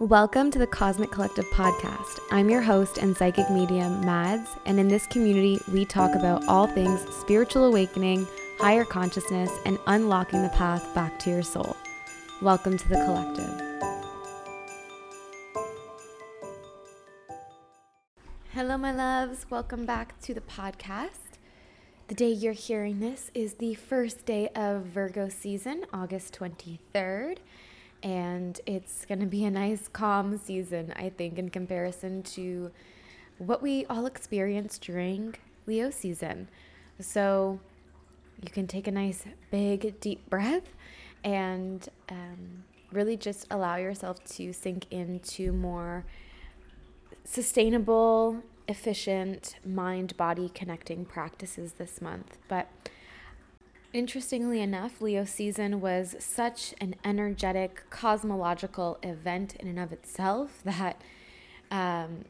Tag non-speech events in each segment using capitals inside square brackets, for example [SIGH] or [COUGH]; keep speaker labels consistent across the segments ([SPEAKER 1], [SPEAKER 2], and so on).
[SPEAKER 1] Welcome to the Cosmic Collective podcast. I'm your host and psychic medium, Madds, and in this community, we talk about all things spiritual awakening, higher consciousness, and unlocking the path back to your soul. Welcome to the collective. Hello, my loves. Welcome back to the podcast. The day you're hearing this is the first day of Virgo season, August 23rd and it's going to be a nice calm season i think in comparison to what we all experienced during leo season. So you can take a nice big deep breath and um, really just allow yourself to sink into more sustainable efficient mind body connecting practices this month. But Interestingly enough, Leo season was such an energetic cosmological event in and of itself [LAUGHS] that um,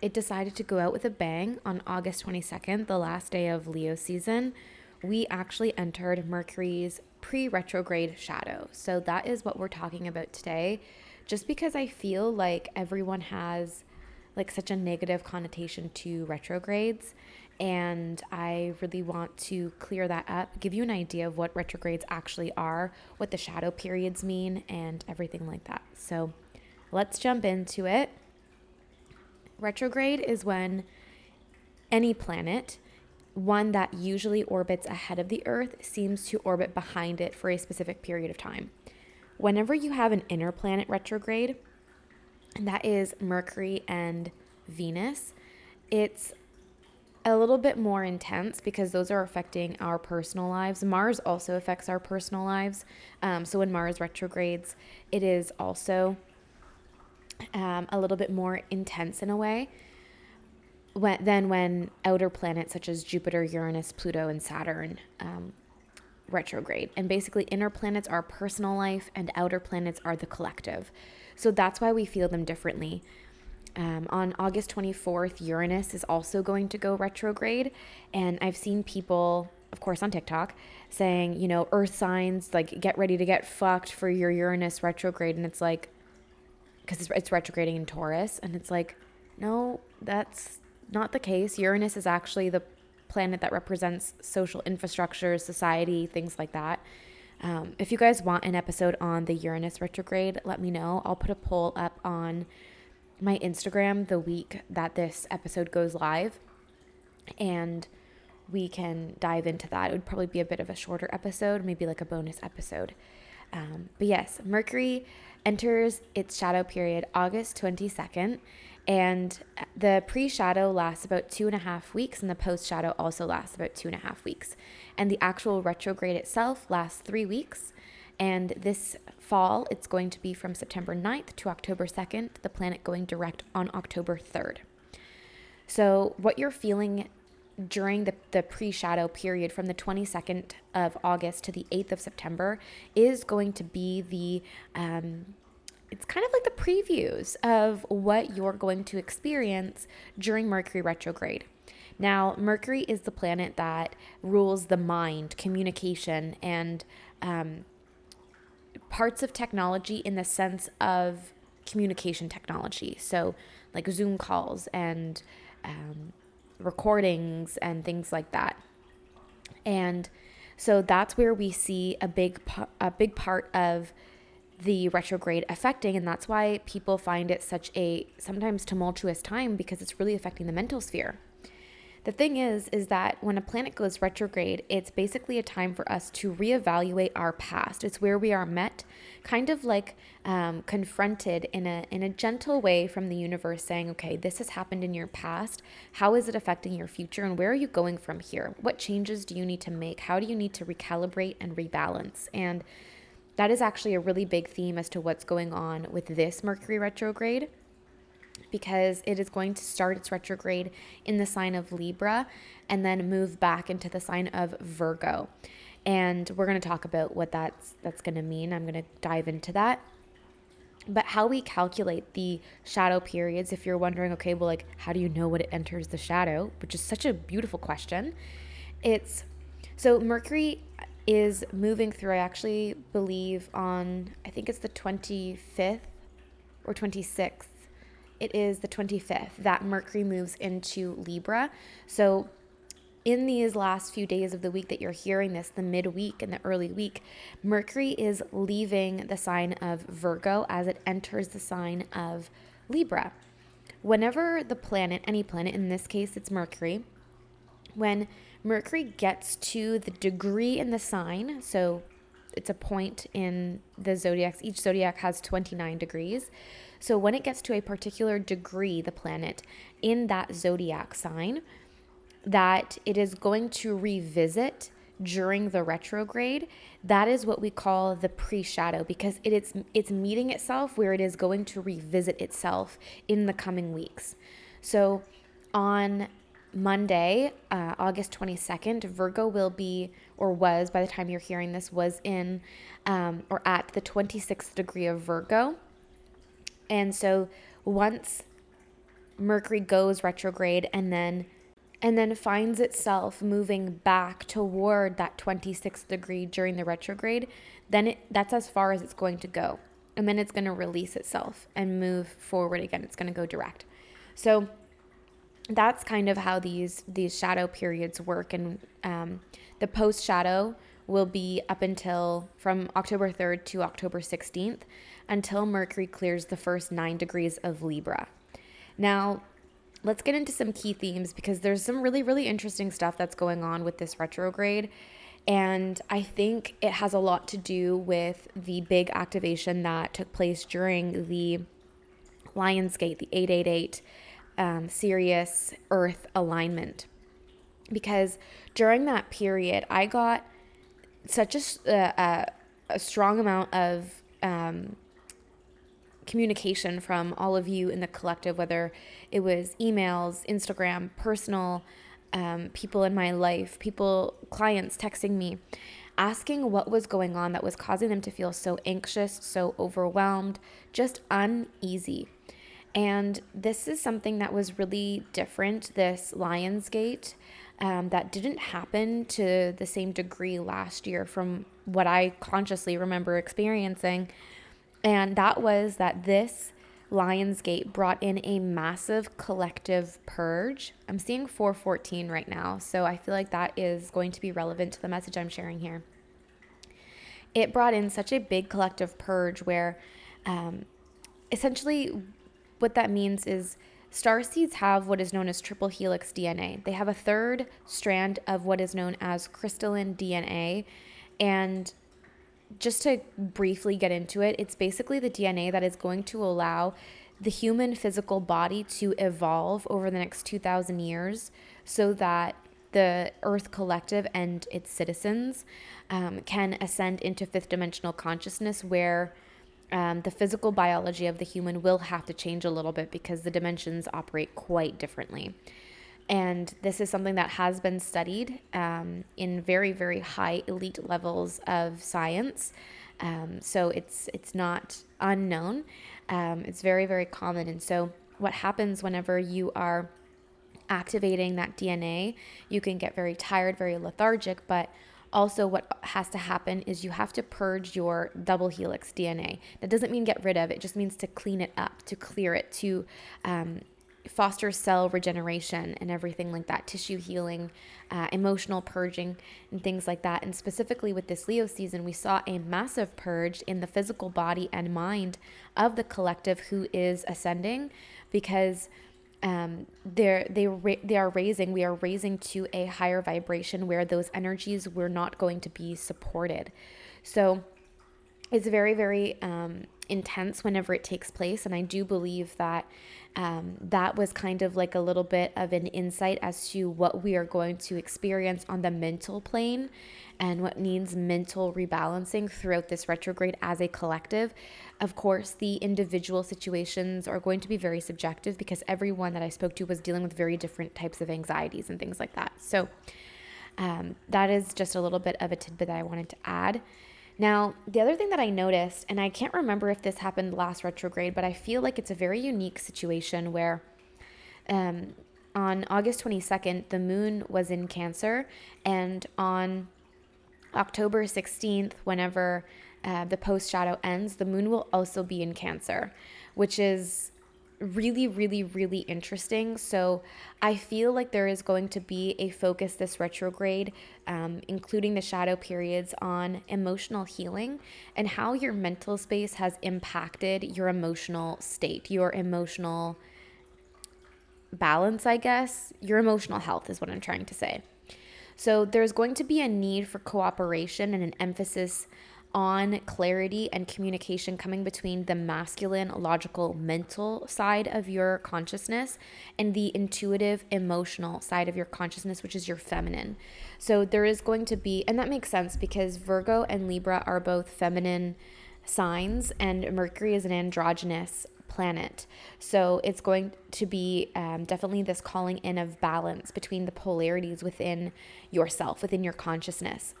[SPEAKER 1] it decided to go out with a bang on August 22nd, the last day of Leo season. We actually entered Mercury's pre retrograde shadow. So that is what we're talking about today. Just because I feel like everyone has like such a negative connotation to retrogrades and I really want to clear that up, give you an idea of what retrogrades actually are, what the shadow periods mean, and everything like that. So let's jump into it. Retrograde is when any planet, one that usually orbits ahead of the Earth, seems to orbit behind it for a specific period of time. Whenever you have an inner planet retrograde, and that is Mercury and Venus, it's a little bit more intense because those are affecting our personal lives. Mars also affects our personal lives. Um, so when Mars retrogrades, it is also um, a little bit more intense in a way when, than when outer planets such as Jupiter, Uranus, Pluto, and Saturn um, retrograde. And basically, inner planets are personal life, and outer planets are the collective. So that's why we feel them differently. Um, on August 24th, Uranus is also going to go retrograde. And I've seen people, of course, on TikTok saying, you know, earth signs, like, get ready to get fucked for your Uranus retrograde. And it's like, because it's, it's retrograding in Taurus. And it's like, no, that's not the case. Uranus is actually the planet that represents social infrastructure, society, things like that. Um, if you guys want an episode on the Uranus retrograde, let me know. I'll put a poll up on my Instagram the week that this episode goes live and we can dive into that. It would probably be a bit of a shorter episode, maybe like a bonus episode. Um, but yes, Mercury enters its shadow period August 22nd, and the pre shadow lasts about two and a half weeks, and the post shadow also lasts about two and a half weeks. And the actual retrograde itself lasts three weeks. And this fall, it's going to be from September 9th to October 2nd, the planet going direct on October 3rd. So, what you're feeling during the, the pre shadow period from the 22nd of August to the 8th of September is going to be the, um, it's kind of like the previews of what you're going to experience during Mercury retrograde. Now, Mercury is the planet that rules the mind, communication, and um, parts of technology in the sense of communication technology. So, like Zoom calls and um, recordings and things like that. And so that's where we see a big a big part of the retrograde affecting and that's why people find it such a sometimes tumultuous time because it's really affecting the mental sphere. The thing is, is that when a planet goes retrograde, it's basically a time for us to reevaluate our past. It's where we are met, kind of like um, confronted in a in a gentle way from the universe, saying, "Okay, this has happened in your past. How is it affecting your future, and where are you going from here? What changes do you need to make? How do you need to recalibrate and rebalance?" And that is actually a really big theme as to what's going on with this Mercury retrograde because it is going to start its retrograde in the sign of Libra and then move back into the sign of Virgo. And we're going to talk about what that's that's going to mean. I'm going to dive into that. But how we calculate the shadow periods, if you're wondering, okay, well, like, how do you know what it enters the shadow? Which is such a beautiful question. It's so Mercury is moving through, I actually believe, on, I think it's the 25th or 26th, it is the 25th that Mercury moves into Libra. So, in these last few days of the week that you're hearing this, the midweek and the early week, Mercury is leaving the sign of Virgo as it enters the sign of Libra. Whenever the planet, any planet, in this case it's Mercury, when Mercury gets to the degree in the sign, so it's a point in the zodiacs, each zodiac has 29 degrees. So when it gets to a particular degree, the planet in that zodiac sign, that it is going to revisit during the retrograde that is what we call the pre-shadow because it's it's meeting itself where it is going to revisit itself in the coming weeks. So on monday uh, august 22nd virgo will be or was by the time you're hearing this was in um, or at the 26th degree of virgo and so once mercury goes retrograde and then and then finds itself moving back toward that 26th degree during the retrograde, then it, that's as far as it's going to go. And then it's going to release itself and move forward again. It's going to go direct. So that's kind of how these these shadow periods work. And um, the post shadow will be up until from October 3rd to October 16th until Mercury clears the first nine degrees of Libra. Now, let's get into some key themes because there's some really, really interesting stuff that's going on with this retrograde. And I think it has a lot to do with the big activation that took place during the Lionsgate, the 888 um, Sirius Earth alignment. Because during that period, I got such a, uh, a, a strong amount of um, communication from all of you in the collective, whether it was emails, Instagram, personal, um, people in my life, people, clients texting me, asking what was going on that was causing them to feel so anxious, so overwhelmed, just uneasy. And this is something that was really different, this Lionsgate, um, that didn't happen to the same degree last year from what I consciously remember experiencing. And that was that this Lionsgate brought in a massive collective purge. I'm seeing 414 right now, so I feel like that is going to be relevant to the message I'm sharing here. It brought in such a big collective purge where um, essentially what that means is star seeds have what is known as triple helix DNA. They have a third strand of what is known as crystalline DNA, and just to briefly get into it, it's basically the DNA that is going to allow the human physical body to evolve over the next 2,000 years so that the Earth Collective and its citizens um, can ascend into fifth dimensional consciousness where um, the physical biology of the human will have to change a little bit because the dimensions operate quite differently. And this is something that has been studied um, in very, very high elite levels of science. Um, so it's it's not unknown. Um, it's very, very common. And so what happens whenever you are activating that DNA, you can get very tired, very lethargic, but also what has to happen is you have to purge your double helix dna that doesn't mean get rid of it just means to clean it up to clear it to um, foster cell regeneration and everything like that, tissue healing, uh, emotional purging, and things like that. And specifically with this Leo season, we saw a massive purge in the physical body and mind of the collective who is ascending because. Um, they're they ra- they are raising. We are raising to a higher vibration where those energies were not going to be supported. So it's very very um, intense whenever it takes place, and I do believe that um, that was kind of like a little bit of an insight as to what we are going to experience on the mental plane and what needs mental rebalancing throughout this retrograde as a collective. Of course, the individual situations are going to be very subjective because everyone that I spoke to was dealing with very different types of anxieties and things like that. So, um, that is just a little bit of a tidbit that I wanted to add. Now, the other thing that I noticed, and I can't remember if this happened last retrograde, but I feel like it's a very unique situation where um, on August 22nd, the moon was in Cancer, and on October 16th, whenever uh, the post shadow ends, the moon will also be in Cancer, which is really, really, really interesting. So I feel like there is going to be a focus this retrograde, um, including the shadow periods, on emotional healing and how your mental space has impacted your emotional state, your emotional balance, I guess. Your emotional health is what I'm trying to say. So there's going to be a need for cooperation and an emphasis on clarity and communication coming between the masculine, logical, mental side of your consciousness and the intuitive, emotional side of your consciousness, which is your feminine. So there is going to be, and that makes sense because Virgo and Libra are both feminine signs, and Mercury is an androgynous planet. So it's going to be um, definitely this calling in of balance between the polarities within yourself, within your consciousness.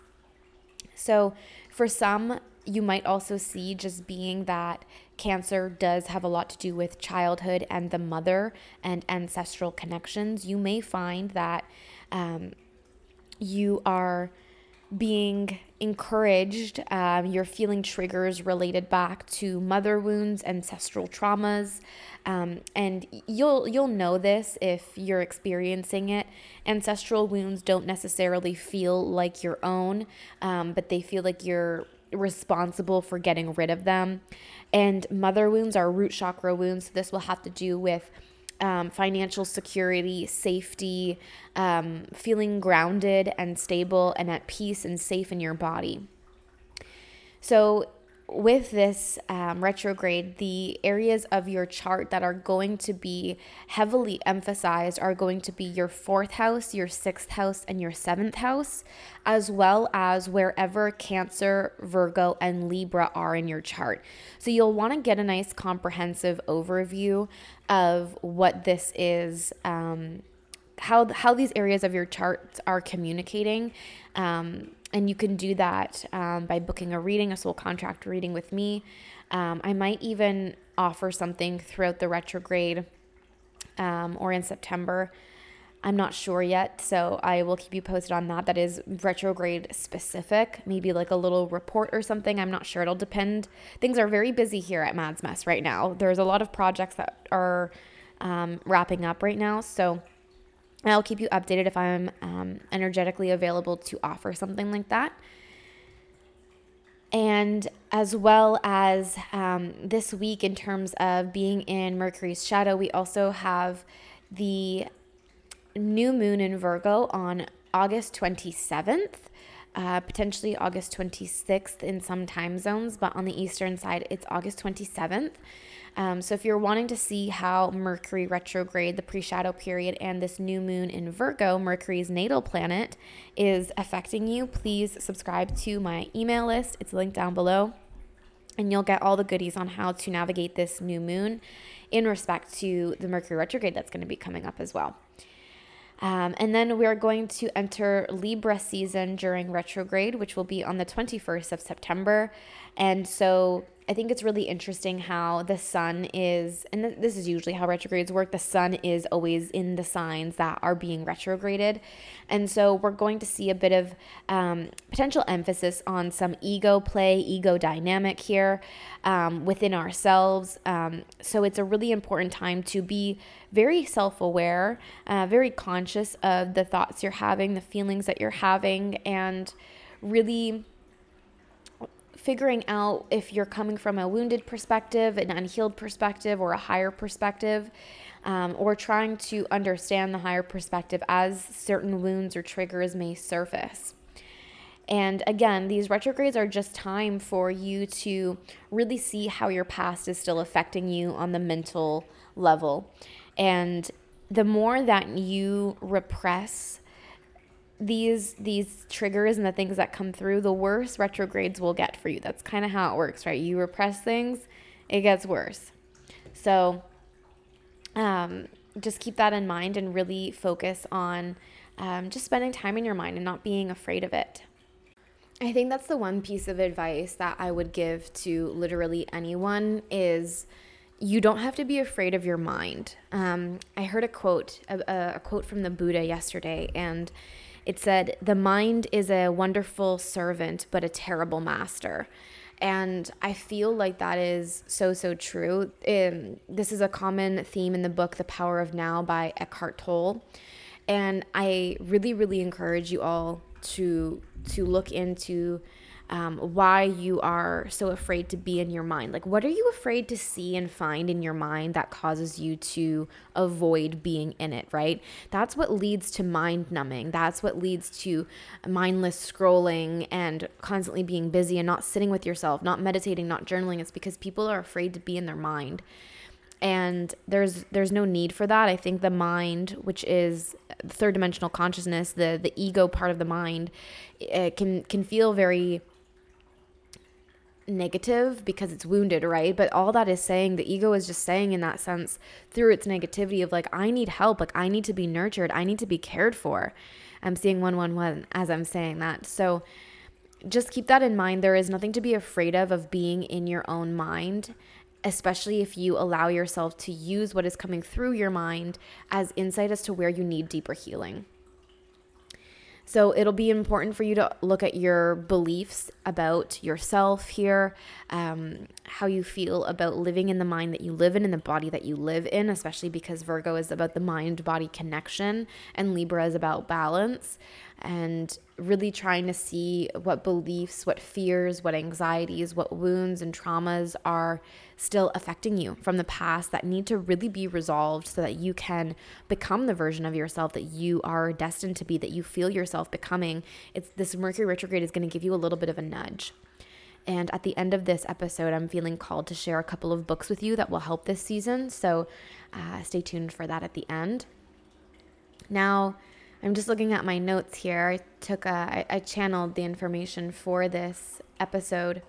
[SPEAKER 1] So, for some, you might also see just being that Cancer does have a lot to do with childhood and the mother and ancestral connections. You may find that um, you are being encouraged. Um, you're feeling triggers related back to mother wounds, ancestral traumas, um, and you'll you'll know this if you're experiencing it. Ancestral wounds don't necessarily feel like your own, um, but they feel like you're responsible for getting rid of them. And mother wounds are root chakra wounds. So this will have to do with um, financial security, safety, um, feeling grounded and stable and at peace and safe in your body. So, with this um, retrograde, the areas of your chart that are going to be heavily emphasized are going to be your fourth house, your sixth house, and your seventh house, as well as wherever Cancer, Virgo, and Libra are in your chart. So you'll want to get a nice comprehensive overview of what this is. Um, how, how these areas of your charts are communicating um, and you can do that um, by booking a reading, a soul contract reading with me. Um, I might even offer something throughout the retrograde um, or in September. I'm not sure yet, so I will keep you posted on that. That is retrograde specific, maybe like a little report or something. I'm not sure. It'll depend. Things are very busy here at Madds Mess right now. There's a lot of projects that are um, wrapping up right now, so I'll keep you updated if I'm um, energetically available to offer something like that. And as well as um, this week, in terms of being in Mercury's shadow, we also have the new moon in Virgo on August 27th. Uh, potentially August 26th in some time zones, but on the eastern side, it's August 27th. Um, so if you're wanting to see how Mercury retrograde, the pre shadow period, and this new moon in Virgo, Mercury's natal planet, is affecting you, please subscribe to my email list. It's linked down below. And you'll get all the goodies on how to navigate this new moon in respect to the Mercury retrograde that's going to be coming up as well. Um, and then we're going to enter Libra season during retrograde, which will be on the 21st of September. And so I think it's really interesting how the sun is, and this is usually how retrogrades work, the sun is always in the signs that are being retrograded. And so we're going to see a bit of um, potential emphasis on some ego play, ego dynamic here um, within ourselves. Um, so it's a really important time to be very self aware, uh, very conscious of the thoughts you're having, the feelings that you're having, and really figuring out if you're coming from a wounded perspective, an unhealed perspective, or a higher perspective, um, or trying to understand the higher perspective as certain wounds or triggers may surface. And again, these retrogrades are just time for you to really see how your past is still affecting you on the mental level. And the more that you repress these these triggers and the things that come through, the worse retrogrades will get for you. That's kind of how it works, right? You repress things, it gets worse. So um, just keep that in mind and really focus on um, just spending time in your mind and not being afraid of it. I think that's the one piece of advice that I would give to literally anyone is you don't have to be afraid of your mind. Um, I heard a quote, a, a quote from the Buddha yesterday, and it said, The mind is a wonderful servant, but a terrible master. And I feel like that is so, so true. Um, this is a common theme in the book, The Power of Now by Eckhart Tolle. And I really, really encourage you all to to look into um, why you are so afraid to be in your mind. Like, what are you afraid to see and find in your mind that causes you to avoid being in it, right? That's what leads to mind numbing. That's what leads to mindless scrolling and constantly being busy and not sitting with yourself, not meditating, not journaling. It's because people are afraid to be in their mind and there's there's no need for that i think the mind which is third dimensional consciousness the the ego part of the mind it can can feel very negative because it's wounded, right? But all that is saying, the ego is just saying in that sense through its negativity of like, I need help, like, I need to be nurtured, I need to be cared for. I'm seeing 111 as I'm saying that. So just keep that in mind. There is nothing to be afraid of, of being in your own mind. Especially if you allow yourself to use what is coming through your mind as insight as to where you need deeper healing. So it'll be important for you to look at your beliefs about yourself here, um, how you feel about living in the mind that you live in and the body that you live in, especially because Virgo is about the mind body connection and Libra is about balance and really trying to see what beliefs, what fears, what anxieties, what wounds and traumas are still affecting you from the past that need to really be resolved so that you can become the version of yourself that you are destined to be, that you feel yourself becoming. It's this Mercury retrograde is going to give you a little bit of a nudge. And at the end of this episode, I'm feeling called to share a couple of books with you that will help this season. So uh, stay tuned for that at the end. Now, I'm just looking at my notes here. I took a, I, I channeled the information for this episode.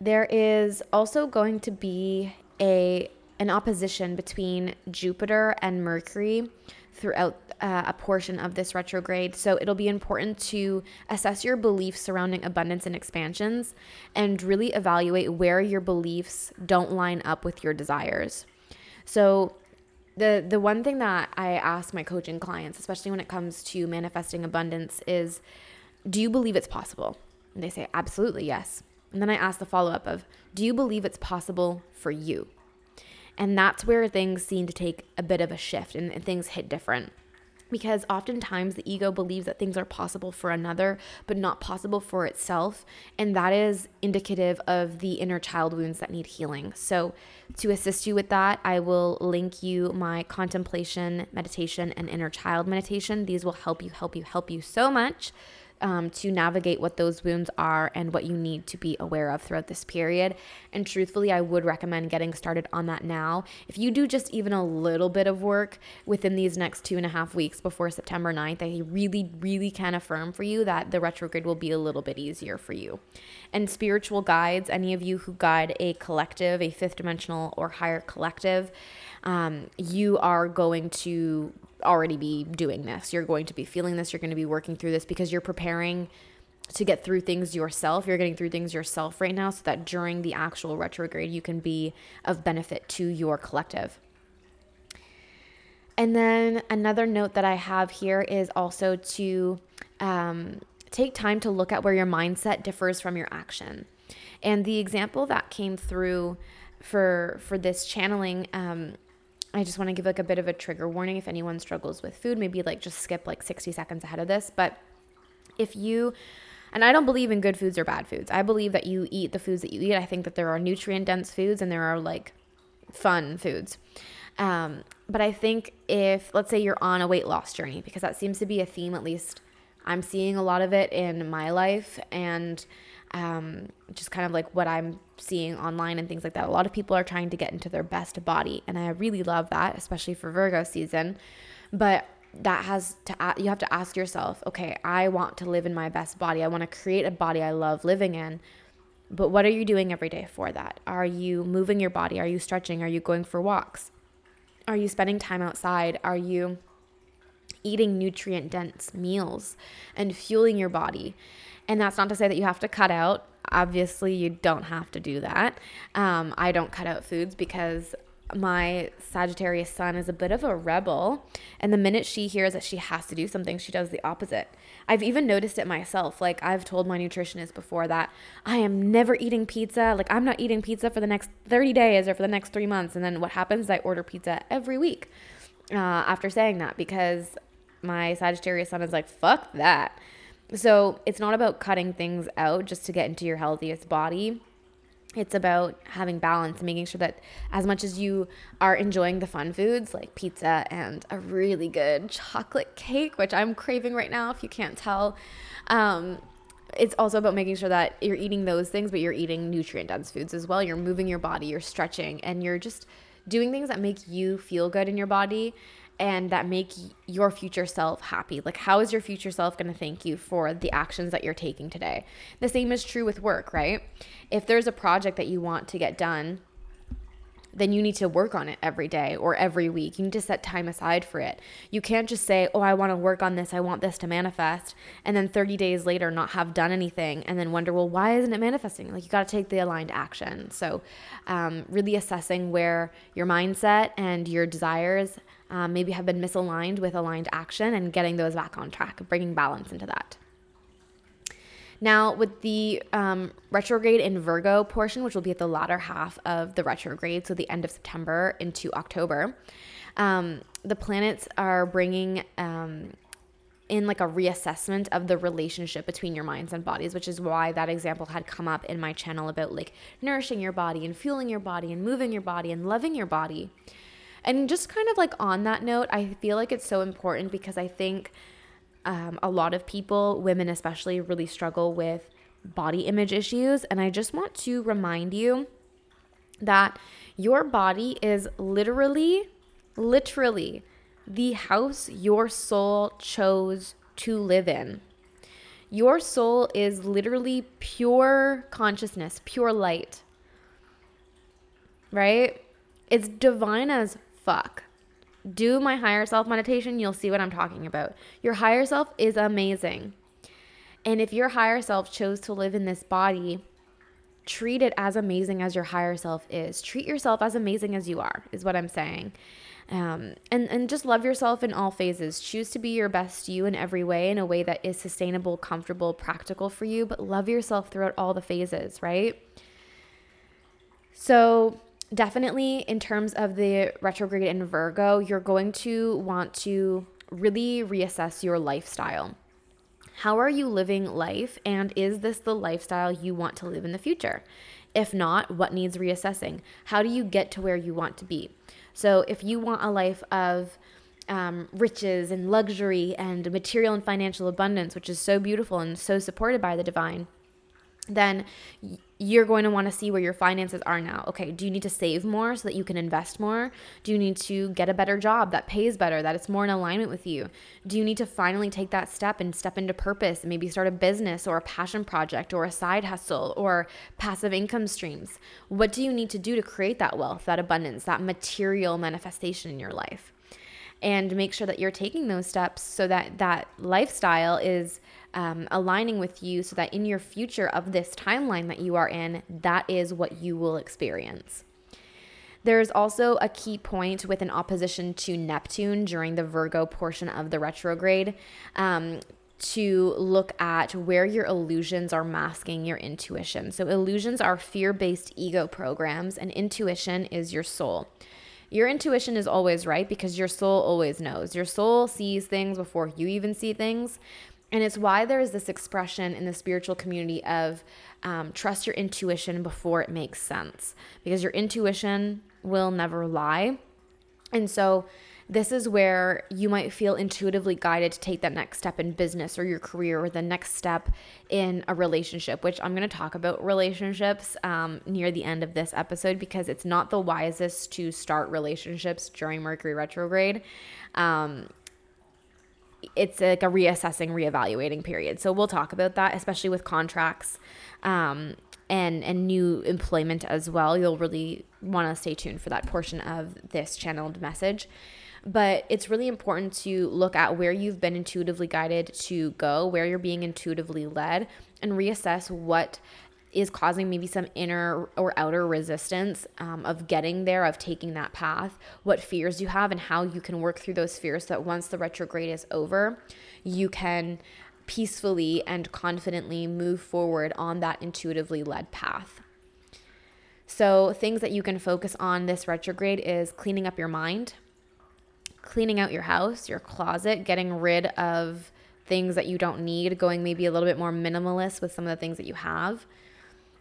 [SPEAKER 1] There is also going to be a an opposition between Jupiter and Mercury throughout uh, a portion of this retrograde. So it'll be important to assess your beliefs surrounding abundance and expansions and really evaluate where your beliefs don't line up with your desires. So the the one thing that I ask my coaching clients, especially when it comes to manifesting abundance, is do you believe it's possible? And they say, absolutely, yes. And then I ask the follow up of, do you believe it's possible for you? And that's where things seem to take a bit of a shift and, and things hit different because oftentimes the ego believes that things are possible for another but not possible for itself. And that is indicative of the inner child wounds that need healing. So to assist you with that i will link you my contemplation meditation and inner child meditation. These will help you help you help you so much um, to navigate what those wounds are and what you need to be aware of throughout this period. And truthfully, I would recommend getting started on that now. If you do just even a little bit of work within these next two and a half weeks before September 9th, I really, really can affirm for you that the retrograde will be a little bit easier for you. And spiritual guides, any of you who guide a collective, a fifth dimensional or higher collective, um, you are going to already be doing this. You're going to be feeling this. You're going to be working through this because you're preparing to get through things yourself. You're getting through things yourself right now so that during the actual retrograde, you can be of benefit to your collective. And then another note that I have here is also to um, take time to look at where your mindset differs from your action. And the example that came through for for this channeling um, I just want to give like a bit of a trigger warning if anyone struggles with food, maybe like just skip like 60 seconds ahead of this. But if you, and I don't believe in good foods or bad foods, I believe that you eat the foods that you eat. I think that there are nutrient dense foods and there are like fun foods. Um, but I think if, let's say, you're on a weight loss journey, because that seems to be a theme, at least I'm seeing a lot of it in my life. And um, just kind of like what I'm seeing online and things like that. A lot of people are trying to get into their best body, and I really love that, especially for Virgo season. But that has to you have to ask yourself, okay, I want to live in my best body. I want to create a body I love living in. But what are you doing every day for that? Are you moving your body? Are you stretching? Are you going for walks? Are you spending time outside? Are you eating nutrient dense meals and fueling your body? And that's not to say that you have to cut out. Obviously, you don't have to do that. Um, I don't cut out foods because my Sagittarius sun is a bit of a rebel. And the minute she hears that she has to do something, she does the opposite. I've even noticed it myself. Like, I've told my nutritionist before that I am never eating pizza. Like, I'm not eating pizza for the next 30 days or for the next three months. And then what happens? Is I order pizza every week uh, after saying that because my Sagittarius sun is like, fuck that. So it's not about cutting things out just to get into your healthiest body it's about having balance, making sure that as much as you are enjoying the fun foods like pizza and a really good chocolate cake, which I'm craving right now, if you can't tell, um, it's also about making sure that you're eating those things, but you're eating nutrient dense foods as well. You're moving your body, you're stretching, and you're just doing things that make you feel good in your body and that make your future self happy. Like, how is your future self going to thank you for the actions that you're taking today? The same is true with work, right? If there's a project that you want to get done, then you need to work on it every day or every week. You need to set time aside for it. You can't just say, Oh, I want to work on this. I want this to manifest. And then 30 days later, not have done anything and then wonder, Well, why isn't it manifesting? Like, you got to take the aligned action. So, um, really assessing where your mindset and your desires um, maybe have been misaligned with aligned action and getting those back on track, bringing balance into that. Now, with the um, retrograde in Virgo portion, which will be at the latter half of the retrograde, so the end of September into October, um, the planets are bringing um, in like a reassessment of the relationship between your minds and bodies, which is why that example had come up in my channel about like nourishing your body and fueling your body and moving your body and loving your body. And just kind of like on that note, I feel like it's so important because I think um, a lot of people, women especially, really struggle with body image issues. And I just want to remind you that your body is literally, literally the house your soul chose to live in. Your soul is literally pure consciousness, pure light. Right? It's divine as fuck. Do my higher self meditation, you'll see what I'm talking about. Your higher self is amazing. And if your higher self chose to live in this body, treat it as amazing as your higher self is. Treat yourself as amazing as you are, is what I'm saying. Um, and, and just love yourself in all phases. Choose to be your best you in every way, in a way that is sustainable, comfortable, practical for you, but love yourself throughout all the phases, right? So, definitely in terms of the retrograde in Virgo, you're going to want to really reassess your lifestyle. How are you living life? And is this the lifestyle you want to live in the future? If not, what needs reassessing? How do you get to where you want to be? So, if you want a life of um, riches and luxury and material and financial abundance, which is so beautiful and so supported by the divine, then you're going to want to see where your finances are now. Okay, do you need to save more so that you can invest more? Do you need to get a better job that pays better, that it's more in alignment with you? Do you need to finally take that step and step into purpose and maybe start a business or a passion project or a side hustle or passive income streams? What do you need to do to create that wealth, that abundance, that material manifestation in your life? And make sure that you're taking those steps so that that lifestyle is um, aligning with you so that in your future of this timeline that you are in, that is what you will experience. There's also a key point with an opposition to Neptune during the Virgo portion of the retrograde um, to look at where your illusions are masking your intuition. So, illusions are fear based ego programs, and intuition is your soul. Your intuition is always right because your soul always knows. Your soul sees things before you even see things. And it's why there is this expression in the spiritual community of um, trust your intuition before it makes sense, because your intuition will never lie. And so, this is where you might feel intuitively guided to take that next step in business or your career or the next step in a relationship, which I'm going to talk about relationships um, near the end of this episode because it's not the wisest to start relationships during Mercury retrograde. Um, it's like a reassessing, reevaluating period. So we'll talk about that, especially with contracts um, and and new employment as well. You'll really want to stay tuned for that portion of this channeled message. But it's really important to look at where you've been intuitively guided to go, where you're being intuitively led, and reassess what is causing maybe some inner or outer resistance um, of getting there, of taking that path, what fears you have, and how you can work through those fears so that once the retrograde is over, you can peacefully and confidently move forward on that intuitively led path. So, things that you can focus on this retrograde is cleaning up your mind, cleaning out your house, your closet, getting rid of things that you don't need, going maybe a little bit more minimalist with some of the things that you have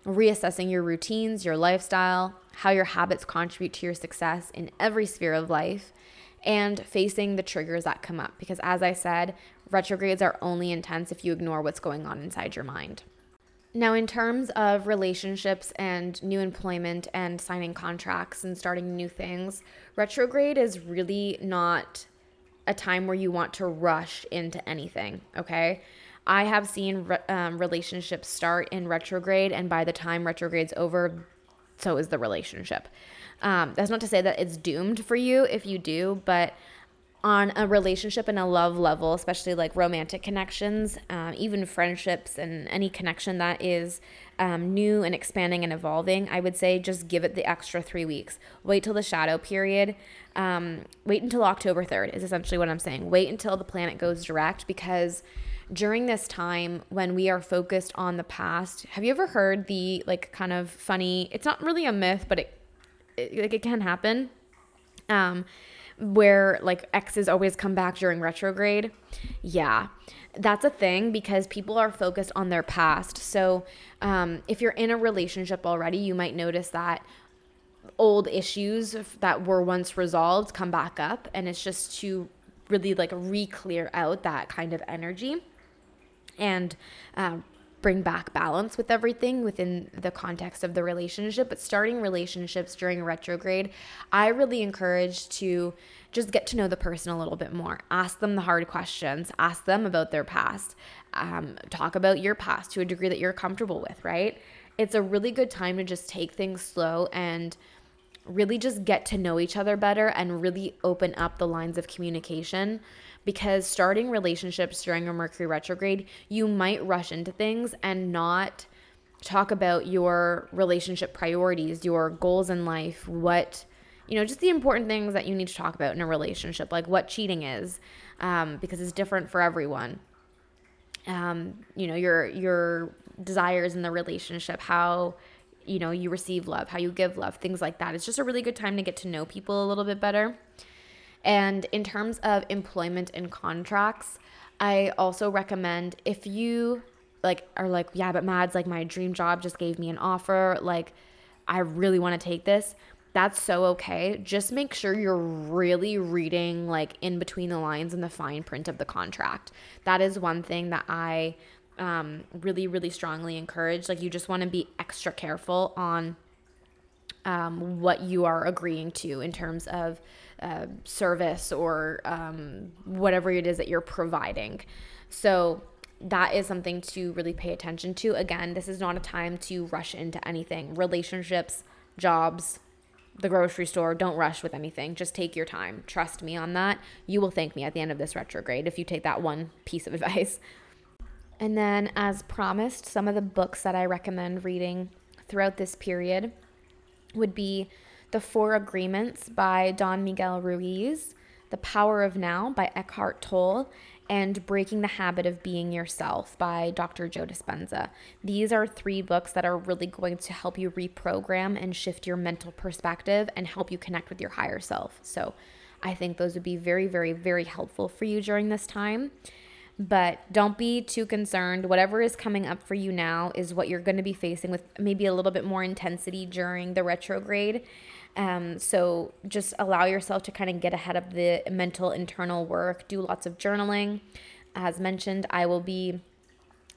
[SPEAKER 1] reassessing your routines, your lifestyle, how your habits contribute to your success in every sphere of life, and facing the triggers that come up. Because as I said, retrogrades are only intense if you ignore what's going on inside your mind. Now, in terms of relationships and new employment and signing contracts and starting new things, retrograde is really not a time where you want to rush into anything, okay? I have seen re- um, relationships start in retrograde, and by the time retrograde's over, so is the relationship. Um, that's not to say that it's doomed for you if you do, but on a relationship and a love level, especially like romantic connections, um, even friendships and any connection that is um, new and expanding and evolving, I would say just give it the extra three weeks. Wait till the shadow period. Um, wait until October 3rd, is essentially what I'm saying. Wait until the planet goes direct because during this time when we are focused on the past, have you ever heard the like kind of funny, it's not really a myth, but it, it like it can happen. Um where like exes always come back during retrograde. Yeah. That's a thing because people are focused on their past. So, um, if you're in a relationship already, you might notice that old issues that were once resolved come back up and it's just to really like re-clear out that kind of energy and uh, bring back balance with everything within the context of the relationship. But starting relationships during retrograde, I really encourage to just get to know the person a little bit more. Ask them the hard questions, ask them about their past, um, talk about your past to a degree that you're comfortable with, right? It's a really good time to just take things slow and really just get to know each other better and really open up the lines of communication because starting relationships during a Mercury retrograde, you might rush into things and not talk about your relationship priorities, your goals in life, what you know, just the important things that you need to talk about in a relationship, like what cheating is, um, because it's different for everyone. Um, you know, your your desires in the relationship, how you know you receive love, how you give love, things like that. It's just a really good time to get to know people a little bit better. And in terms of employment and contracts, I also recommend if you like are like, yeah, but Madds, like my dream job just gave me an offer, like I really want to take this. That's so okay. Just make sure you're really reading like in between the lines and the fine print of the contract. That is one thing that I um, really, really strongly encourage. Like, you just want to be extra careful on um, what you are agreeing to in terms of uh, service or um, whatever it is that you're providing. So that is something to really pay attention to. Again, this is not a time to rush into anything. Relationships, jobs, the grocery store, don't rush with anything. Just take your time. Trust me on that. You will thank me at the end of this retrograde if you take that one piece of [LAUGHS] advice. And then, as promised, some of the books that I recommend reading throughout this period would be the Four Agreements by Don Miguel Ruiz, The Power of Now by Eckhart Tolle, and Breaking the Habit of Being Yourself by Dr. Joe Dispenza. These are three books that are really going to help you reprogram and shift your mental perspective and help you connect with your higher self. So I think those would be very, very, very helpful for you during this time. But don't be too concerned. Whatever is coming up for you now is what you're going to be facing with maybe a little bit more intensity during the retrograde. Um, so just allow yourself to kind of get ahead of the mental internal work. Do lots of journaling. As mentioned, I will be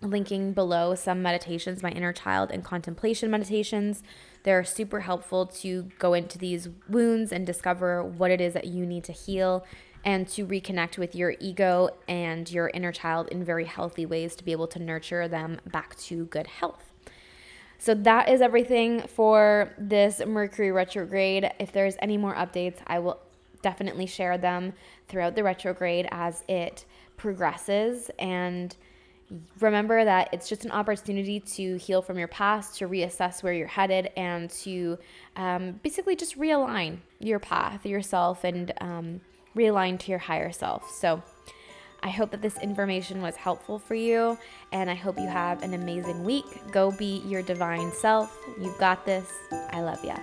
[SPEAKER 1] linking below some meditations, my inner child and contemplation meditations. They're super helpful to go into these wounds and discover what it is that you need to heal and to reconnect with your ego and your inner child in very healthy ways to be able to nurture them back to good health. So that is everything for this Mercury retrograde. If there's any more updates, I will definitely share them throughout the retrograde as it progresses and remember that it's just an opportunity to heal from your past, to reassess where you're headed, and to um, basically just realign your path, yourself, and um, realign to your higher self. So, I hope that this information was helpful for you, and I hope you have an amazing week. Go be your divine self. You've got this. I love ya.